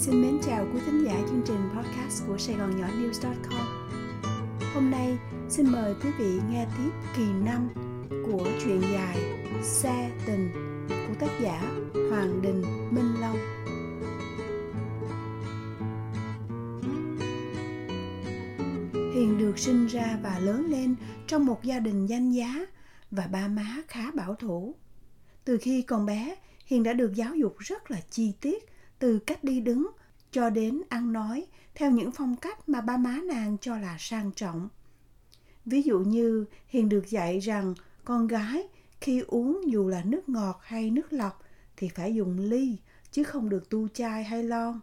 xin mến chào quý thính giả chương trình podcast của Sài Gòn Nhỏ News.com Hôm nay xin mời quý vị nghe tiếp kỳ 5 của truyện dài Xe tình của tác giả Hoàng Đình Minh Long Hiền được sinh ra và lớn lên trong một gia đình danh giá và ba má khá bảo thủ. Từ khi còn bé, Hiền đã được giáo dục rất là chi tiết từ cách đi đứng cho đến ăn nói theo những phong cách mà ba má nàng cho là sang trọng. Ví dụ như Hiền được dạy rằng con gái khi uống dù là nước ngọt hay nước lọc thì phải dùng ly chứ không được tu chai hay lon.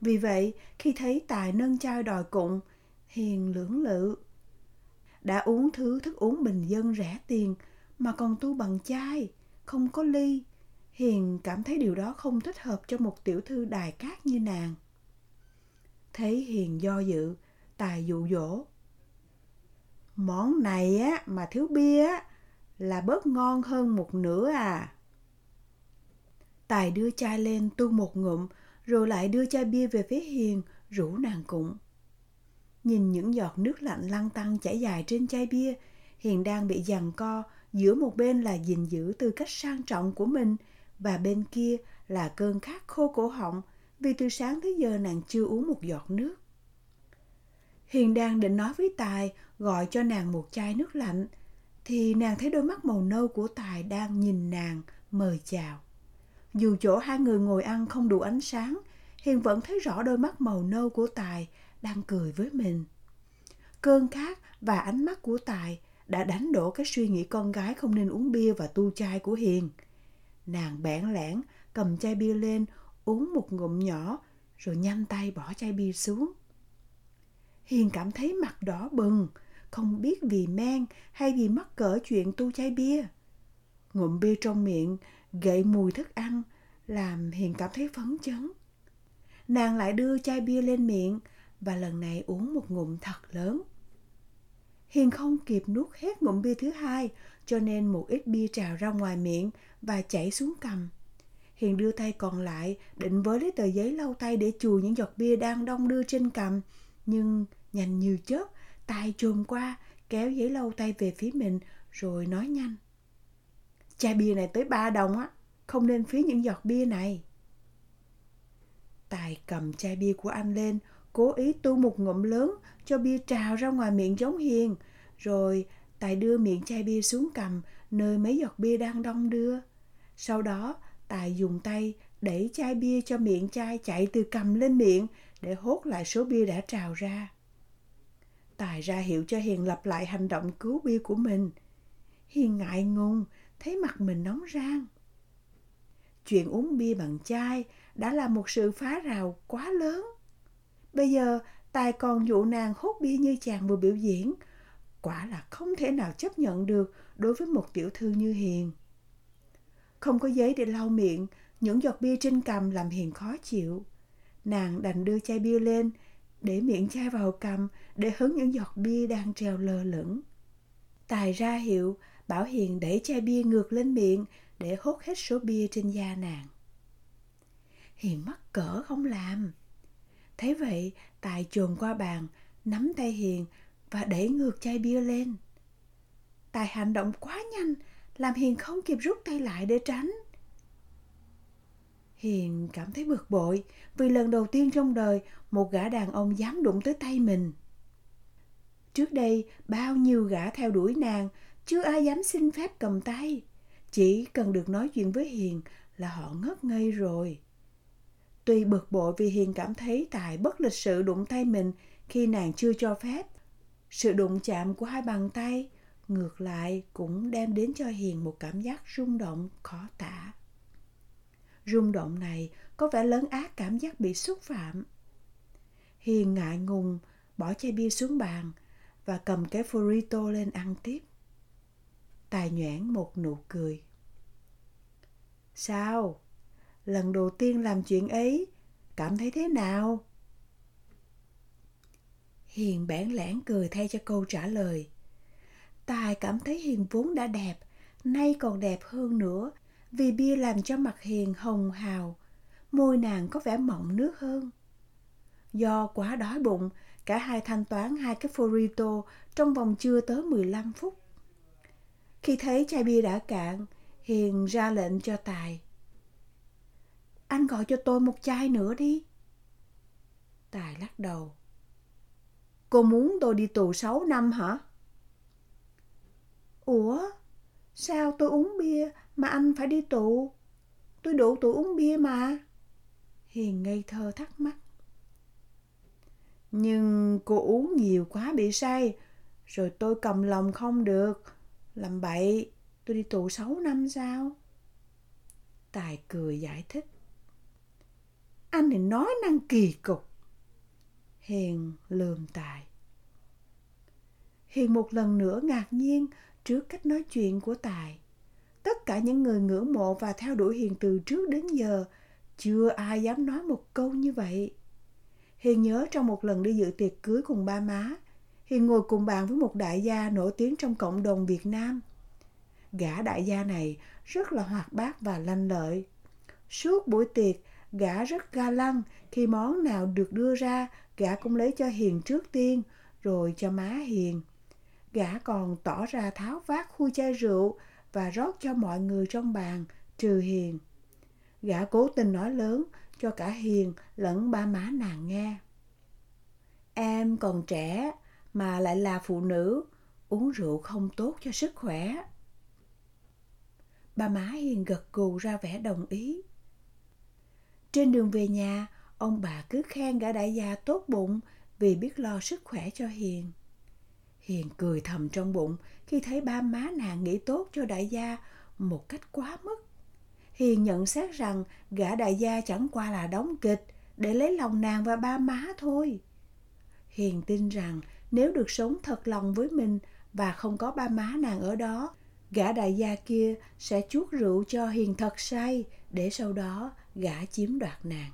Vì vậy, khi thấy Tài nâng chai đòi cụng, Hiền lưỡng lự. Đã uống thứ thức uống bình dân rẻ tiền mà còn tu bằng chai, không có ly Hiền cảm thấy điều đó không thích hợp cho một tiểu thư đài cát như nàng. Thấy Hiền do dự, Tài dụ dỗ. Món này á mà thiếu bia á là bớt ngon hơn một nửa à. Tài đưa chai lên tu một ngụm, rồi lại đưa chai bia về phía Hiền, rủ nàng cũng. Nhìn những giọt nước lạnh lăn tăng chảy dài trên chai bia, Hiền đang bị giằng co, giữa một bên là gìn giữ tư cách sang trọng của mình, và bên kia là cơn khát khô cổ họng vì từ sáng tới giờ nàng chưa uống một giọt nước. Hiền đang định nói với Tài gọi cho nàng một chai nước lạnh thì nàng thấy đôi mắt màu nâu của Tài đang nhìn nàng mời chào. Dù chỗ hai người ngồi ăn không đủ ánh sáng, Hiền vẫn thấy rõ đôi mắt màu nâu của Tài đang cười với mình. Cơn khát và ánh mắt của Tài đã đánh đổ cái suy nghĩ con gái không nên uống bia và tu chai của Hiền – Nàng bẽn lẽn cầm chai bia lên, uống một ngụm nhỏ, rồi nhanh tay bỏ chai bia xuống. Hiền cảm thấy mặt đỏ bừng, không biết vì men hay vì mắc cỡ chuyện tu chai bia. Ngụm bia trong miệng gậy mùi thức ăn, làm Hiền cảm thấy phấn chấn. Nàng lại đưa chai bia lên miệng và lần này uống một ngụm thật lớn. Hiền không kịp nuốt hết ngụm bia thứ hai, cho nên một ít bia trào ra ngoài miệng và chảy xuống cằm. Hiền đưa tay còn lại định với lấy tờ giấy lau tay để chùi những giọt bia đang đong đưa trên cằm, nhưng nhanh như chớp, tay trồm qua, kéo giấy lau tay về phía mình rồi nói nhanh. Chai bia này tới ba đồng á, không nên phí những giọt bia này. Tài cầm chai bia của anh lên, cố ý tu một ngụm lớn cho bia trào ra ngoài miệng giống hiền, rồi Tài đưa miệng chai bia xuống cầm nơi mấy giọt bia đang đong đưa. Sau đó, Tài dùng tay đẩy chai bia cho miệng chai chạy từ cầm lên miệng để hốt lại số bia đã trào ra. Tài ra hiệu cho Hiền lặp lại hành động cứu bia của mình. Hiền ngại ngùng, thấy mặt mình nóng rang. Chuyện uống bia bằng chai đã là một sự phá rào quá lớn. Bây giờ, Tài còn dụ nàng hút bia như chàng vừa biểu diễn, quả là không thể nào chấp nhận được đối với một tiểu thư như Hiền. Không có giấy để lau miệng, những giọt bia trên cằm làm Hiền khó chịu. Nàng đành đưa chai bia lên, để miệng chai vào cằm để hứng những giọt bia đang treo lơ lửng. Tài ra hiệu, bảo Hiền đẩy chai bia ngược lên miệng để hút hết số bia trên da nàng. Hiền mắc cỡ không làm. Thấy vậy, Tài chuồn qua bàn, nắm tay Hiền và đẩy ngược chai bia lên. Tài hành động quá nhanh, làm Hiền không kịp rút tay lại để tránh. Hiền cảm thấy bực bội vì lần đầu tiên trong đời một gã đàn ông dám đụng tới tay mình. Trước đây, bao nhiêu gã theo đuổi nàng, chưa ai dám xin phép cầm tay. Chỉ cần được nói chuyện với Hiền là họ ngất ngây rồi. Tuy bực bội vì Hiền cảm thấy Tài bất lịch sự đụng tay mình khi nàng chưa cho phép, sự đụng chạm của hai bàn tay ngược lại cũng đem đến cho Hiền một cảm giác rung động khó tả. Rung động này có vẻ lớn ác cảm giác bị xúc phạm. Hiền ngại ngùng bỏ chai bia xuống bàn và cầm cái burrito lên ăn tiếp. Tài nhoẻn một nụ cười. Sao? Lần đầu tiên làm chuyện ấy, cảm thấy thế nào? Hiền bản lãng cười thay cho câu trả lời. Tài cảm thấy Hiền vốn đã đẹp, nay còn đẹp hơn nữa, vì bia làm cho mặt Hiền hồng hào. môi nàng có vẻ mọng nước hơn. Do quá đói bụng, cả hai thanh toán hai cái Forito trong vòng chưa tới 15 phút. Khi thấy chai bia đã cạn, Hiền ra lệnh cho Tài. Anh gọi cho tôi một chai nữa đi. Tài lắc đầu. Cô muốn tôi đi tù 6 năm hả? Ủa, sao tôi uống bia mà anh phải đi tù? Tôi đủ tuổi uống bia mà. Hiền ngây thơ thắc mắc. Nhưng cô uống nhiều quá bị say, rồi tôi cầm lòng không được. Làm bậy, tôi đi tù 6 năm sao? Tài cười giải thích. Anh thì nói năng kỳ cục. Hiền lườm Tài. Hiền một lần nữa ngạc nhiên trước cách nói chuyện của Tài. Tất cả những người ngưỡng mộ và theo đuổi Hiền từ trước đến giờ, chưa ai dám nói một câu như vậy. Hiền nhớ trong một lần đi dự tiệc cưới cùng ba má, Hiền ngồi cùng bàn với một đại gia nổi tiếng trong cộng đồng Việt Nam. Gã đại gia này rất là hoạt bát và lanh lợi. Suốt buổi tiệc, gã rất ga lăng, khi món nào được đưa ra, gã cũng lấy cho Hiền trước tiên, rồi cho má Hiền. Gã còn tỏ ra tháo vát khui chai rượu và rót cho mọi người trong bàn, trừ Hiền. Gã cố tình nói lớn cho cả Hiền lẫn ba má nàng nghe. Em còn trẻ mà lại là phụ nữ, uống rượu không tốt cho sức khỏe. Ba má Hiền gật gù ra vẻ đồng ý. Trên đường về nhà, ông bà cứ khen gã đại gia tốt bụng vì biết lo sức khỏe cho Hiền. Hiền cười thầm trong bụng khi thấy ba má nàng nghĩ tốt cho đại gia một cách quá mức. Hiền nhận xét rằng gã đại gia chẳng qua là đóng kịch để lấy lòng nàng và ba má thôi. Hiền tin rằng nếu được sống thật lòng với mình và không có ba má nàng ở đó, gã đại gia kia sẽ chuốt rượu cho Hiền thật say để sau đó gã chiếm đoạt nàng.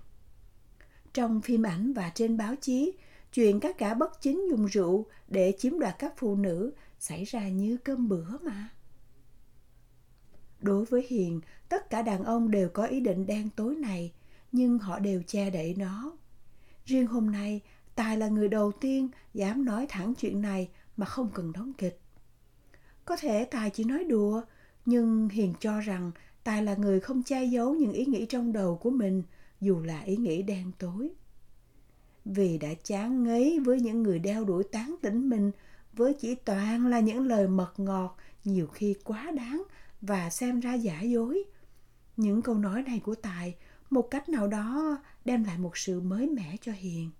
Trong phim ảnh và trên báo chí, chuyện các gã bất chính dùng rượu để chiếm đoạt các phụ nữ xảy ra như cơm bữa mà. Đối với Hiền, tất cả đàn ông đều có ý định đen tối này, nhưng họ đều che đậy nó. Riêng hôm nay, Tài là người đầu tiên dám nói thẳng chuyện này mà không cần đóng kịch. Có thể Tài chỉ nói đùa, nhưng Hiền cho rằng Tài là người không che giấu những ý nghĩ trong đầu của mình, dù là ý nghĩ đen tối. Vì đã chán ngấy với những người đeo đuổi tán tỉnh mình với chỉ toàn là những lời mật ngọt, nhiều khi quá đáng và xem ra giả dối. Những câu nói này của Tài một cách nào đó đem lại một sự mới mẻ cho Hiền.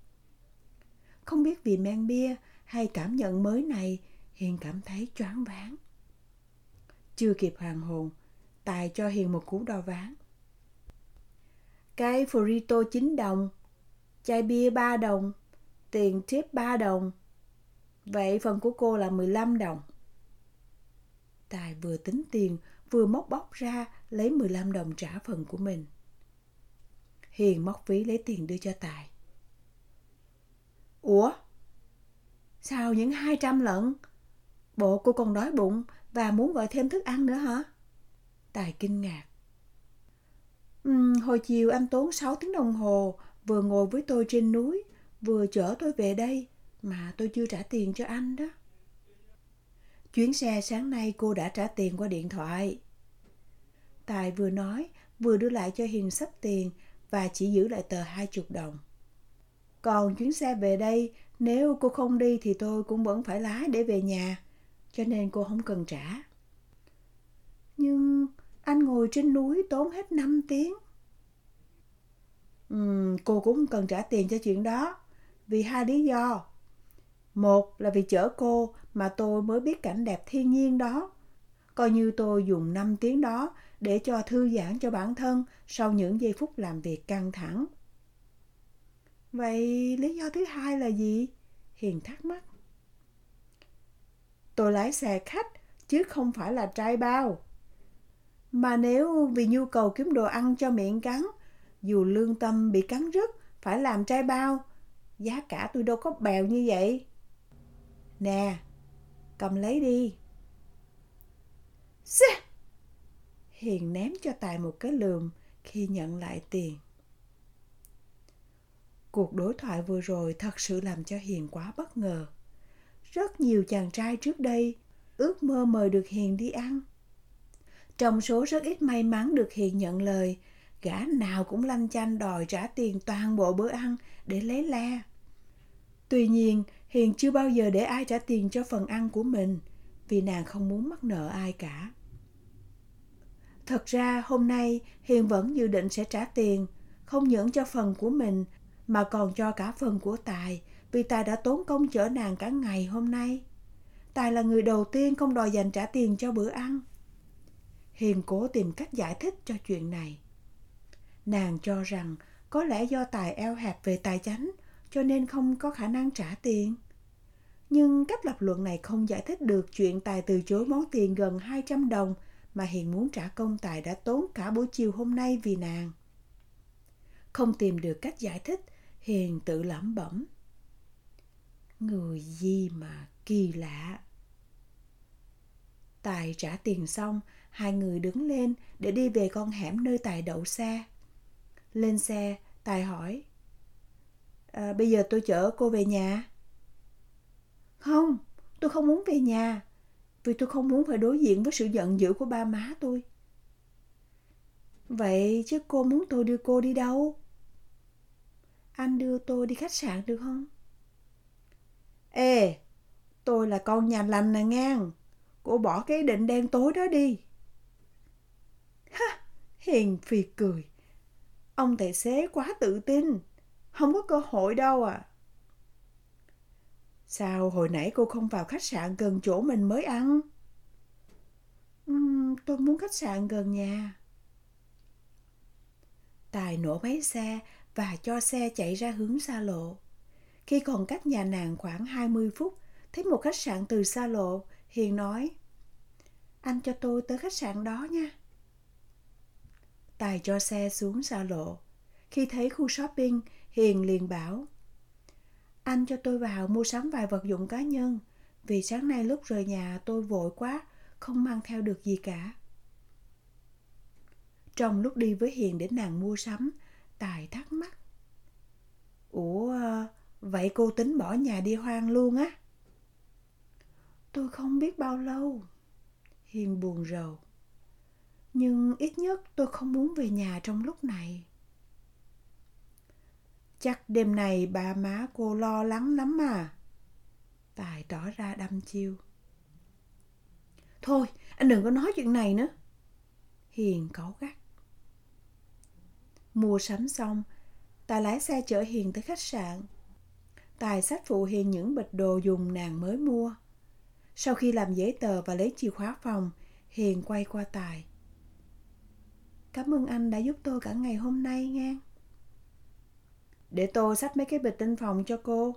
Không biết vì men bia hay cảm nhận mới này, Hiền cảm thấy choáng váng. Chưa kịp hoàn hồn, Tài cho Hiền một cú đo ván. Cái Frito 9 đồng, chai bia 3 đồng, tiền tip 3 đồng. Vậy phần của cô là 15 đồng. Tài vừa tính tiền, vừa móc bóc ra lấy 15 đồng trả phần của mình. Hiền móc ví lấy tiền đưa cho Tài. Ủa? Sao những 200 lận? Bộ cô còn đói bụng và muốn gọi thêm thức ăn nữa hả? Tài kinh ngạc. Uhm, hồi chiều anh tốn 6 tiếng đồng hồ vừa ngồi với tôi trên núi, vừa chở tôi về đây mà tôi chưa trả tiền cho anh đó. Chuyến xe sáng nay cô đã trả tiền qua điện thoại. Tài vừa nói, vừa đưa lại cho Hiền sắp tiền và chỉ giữ lại tờ hai chục đồng. Còn chuyến xe về đây, nếu cô không đi thì tôi cũng vẫn phải lái để về nhà, cho nên cô không cần trả. Nhưng anh ngồi trên núi tốn hết 5 tiếng. Ừ, cô cũng không cần trả tiền cho chuyện đó, vì hai lý do. Một là vì chở cô mà tôi mới biết cảnh đẹp thiên nhiên đó. Coi như tôi dùng 5 tiếng đó để cho thư giãn cho bản thân sau những giây phút làm việc căng thẳng. Vậy lý do thứ hai là gì? Hiền thắc mắc. Tôi lái xe khách chứ không phải là trai bao. Mà nếu vì nhu cầu kiếm đồ ăn cho miệng cắn, dù lương tâm bị cắn rứt, phải làm trai bao, giá cả tôi đâu có bèo như vậy. Nè, cầm lấy đi. Xê! Hiền ném cho Tài một cái lườm khi nhận lại tiền. Cuộc đối thoại vừa rồi thật sự làm cho Hiền quá bất ngờ. Rất nhiều chàng trai trước đây ước mơ mời được Hiền đi ăn. Trong số rất ít may mắn được Hiền nhận lời, gã nào cũng lanh chanh đòi trả tiền toàn bộ bữa ăn để lấy la. Tuy nhiên, Hiền chưa bao giờ để ai trả tiền cho phần ăn của mình, vì nàng không muốn mắc nợ ai cả. Thật ra hôm nay Hiền vẫn dự định sẽ trả tiền, không những cho phần của mình mà còn cho cả phần của Tài, vì Tài đã tốn công chở nàng cả ngày hôm nay. Tài là người đầu tiên không đòi dành trả tiền cho bữa ăn. Hiền cố tìm cách giải thích cho chuyện này. Nàng cho rằng có lẽ do Tài eo hẹp về tài chánh cho nên không có khả năng trả tiền. Nhưng cách lập luận này không giải thích được chuyện Tài từ chối món tiền gần 200 đồng mà Hiền muốn trả công Tài đã tốn cả buổi chiều hôm nay vì nàng. Không tìm được cách giải thích, Hiền tự lẩm bẩm. Người gì mà kỳ lạ. Tài trả tiền xong, hai người đứng lên để đi về con hẻm nơi Tài đậu xe. Lên xe, Tài hỏi. À, bây giờ tôi chở cô về nhà. Không, tôi không muốn về nhà. Vì tôi không muốn phải đối diện với sự giận dữ của ba má tôi. Vậy chứ cô muốn tôi đưa cô đi đâu? Anh đưa tôi đi khách sạn được không? Ê, tôi là con nhà lành nè ngang. Cô bỏ cái định đen tối đó đi. Ha, hiền phì cười. Ông tài xế quá tự tin. Không có cơ hội đâu à. Sao hồi nãy cô không vào khách sạn gần chỗ mình mới ăn? Uhm, tôi muốn khách sạn gần nhà. Tài nổ máy xe và cho xe chạy ra hướng xa lộ. Khi còn cách nhà nàng khoảng 20 phút, thấy một khách sạn từ xa lộ, Hiền nói, anh cho tôi tới khách sạn đó nha. Tài cho xe xuống xa lộ. Khi thấy khu shopping, Hiền liền bảo, anh cho tôi vào mua sắm vài vật dụng cá nhân, vì sáng nay lúc rời nhà tôi vội quá, không mang theo được gì cả. Trong lúc đi với Hiền đến nàng mua sắm, Tài thắc mắc. Ủa, vậy cô tính bỏ nhà đi hoang luôn á? Tôi không biết bao lâu. Hiền buồn rầu. Nhưng ít nhất tôi không muốn về nhà trong lúc này. Chắc đêm này bà má cô lo lắng lắm mà. Tài tỏ ra đăm chiêu. Thôi, anh đừng có nói chuyện này nữa. Hiền cáu gắt. Mua sắm xong, Tài lái xe chở Hiền tới khách sạn. Tài sách phụ Hiền những bịch đồ dùng nàng mới mua. Sau khi làm giấy tờ và lấy chìa khóa phòng, Hiền quay qua Tài. Cảm ơn anh đã giúp tôi cả ngày hôm nay nghe. Để tôi xách mấy cái bịch tinh phòng cho cô.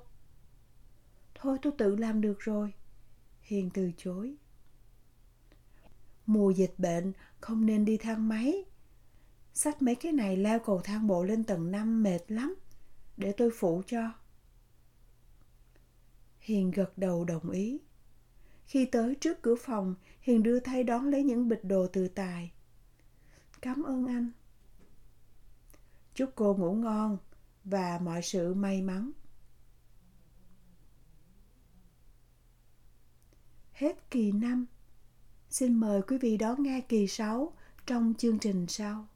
Thôi tôi tự làm được rồi. Hiền từ chối. Mùa dịch bệnh không nên đi thang máy. Xách mấy cái này leo cầu thang bộ lên tầng 5 mệt lắm. Để tôi phụ cho. Hiền gật đầu đồng ý. Khi tới trước cửa phòng, Hiền đưa thay đón lấy những bịch đồ từ tài. Cảm ơn anh. Chúc cô ngủ ngon và mọi sự may mắn. Hết kỳ 5. Xin mời quý vị đón nghe kỳ 6 trong chương trình sau.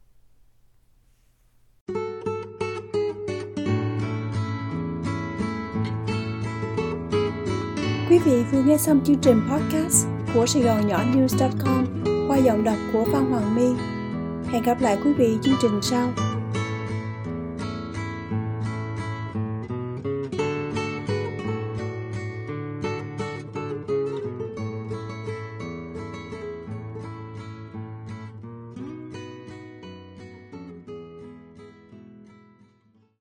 Quý vị vừa nghe xong chương trình podcast của Sài Gòn Nhỏ News.com qua giọng đọc của Văn Hoàng My. Hẹn gặp lại quý vị chương trình sau.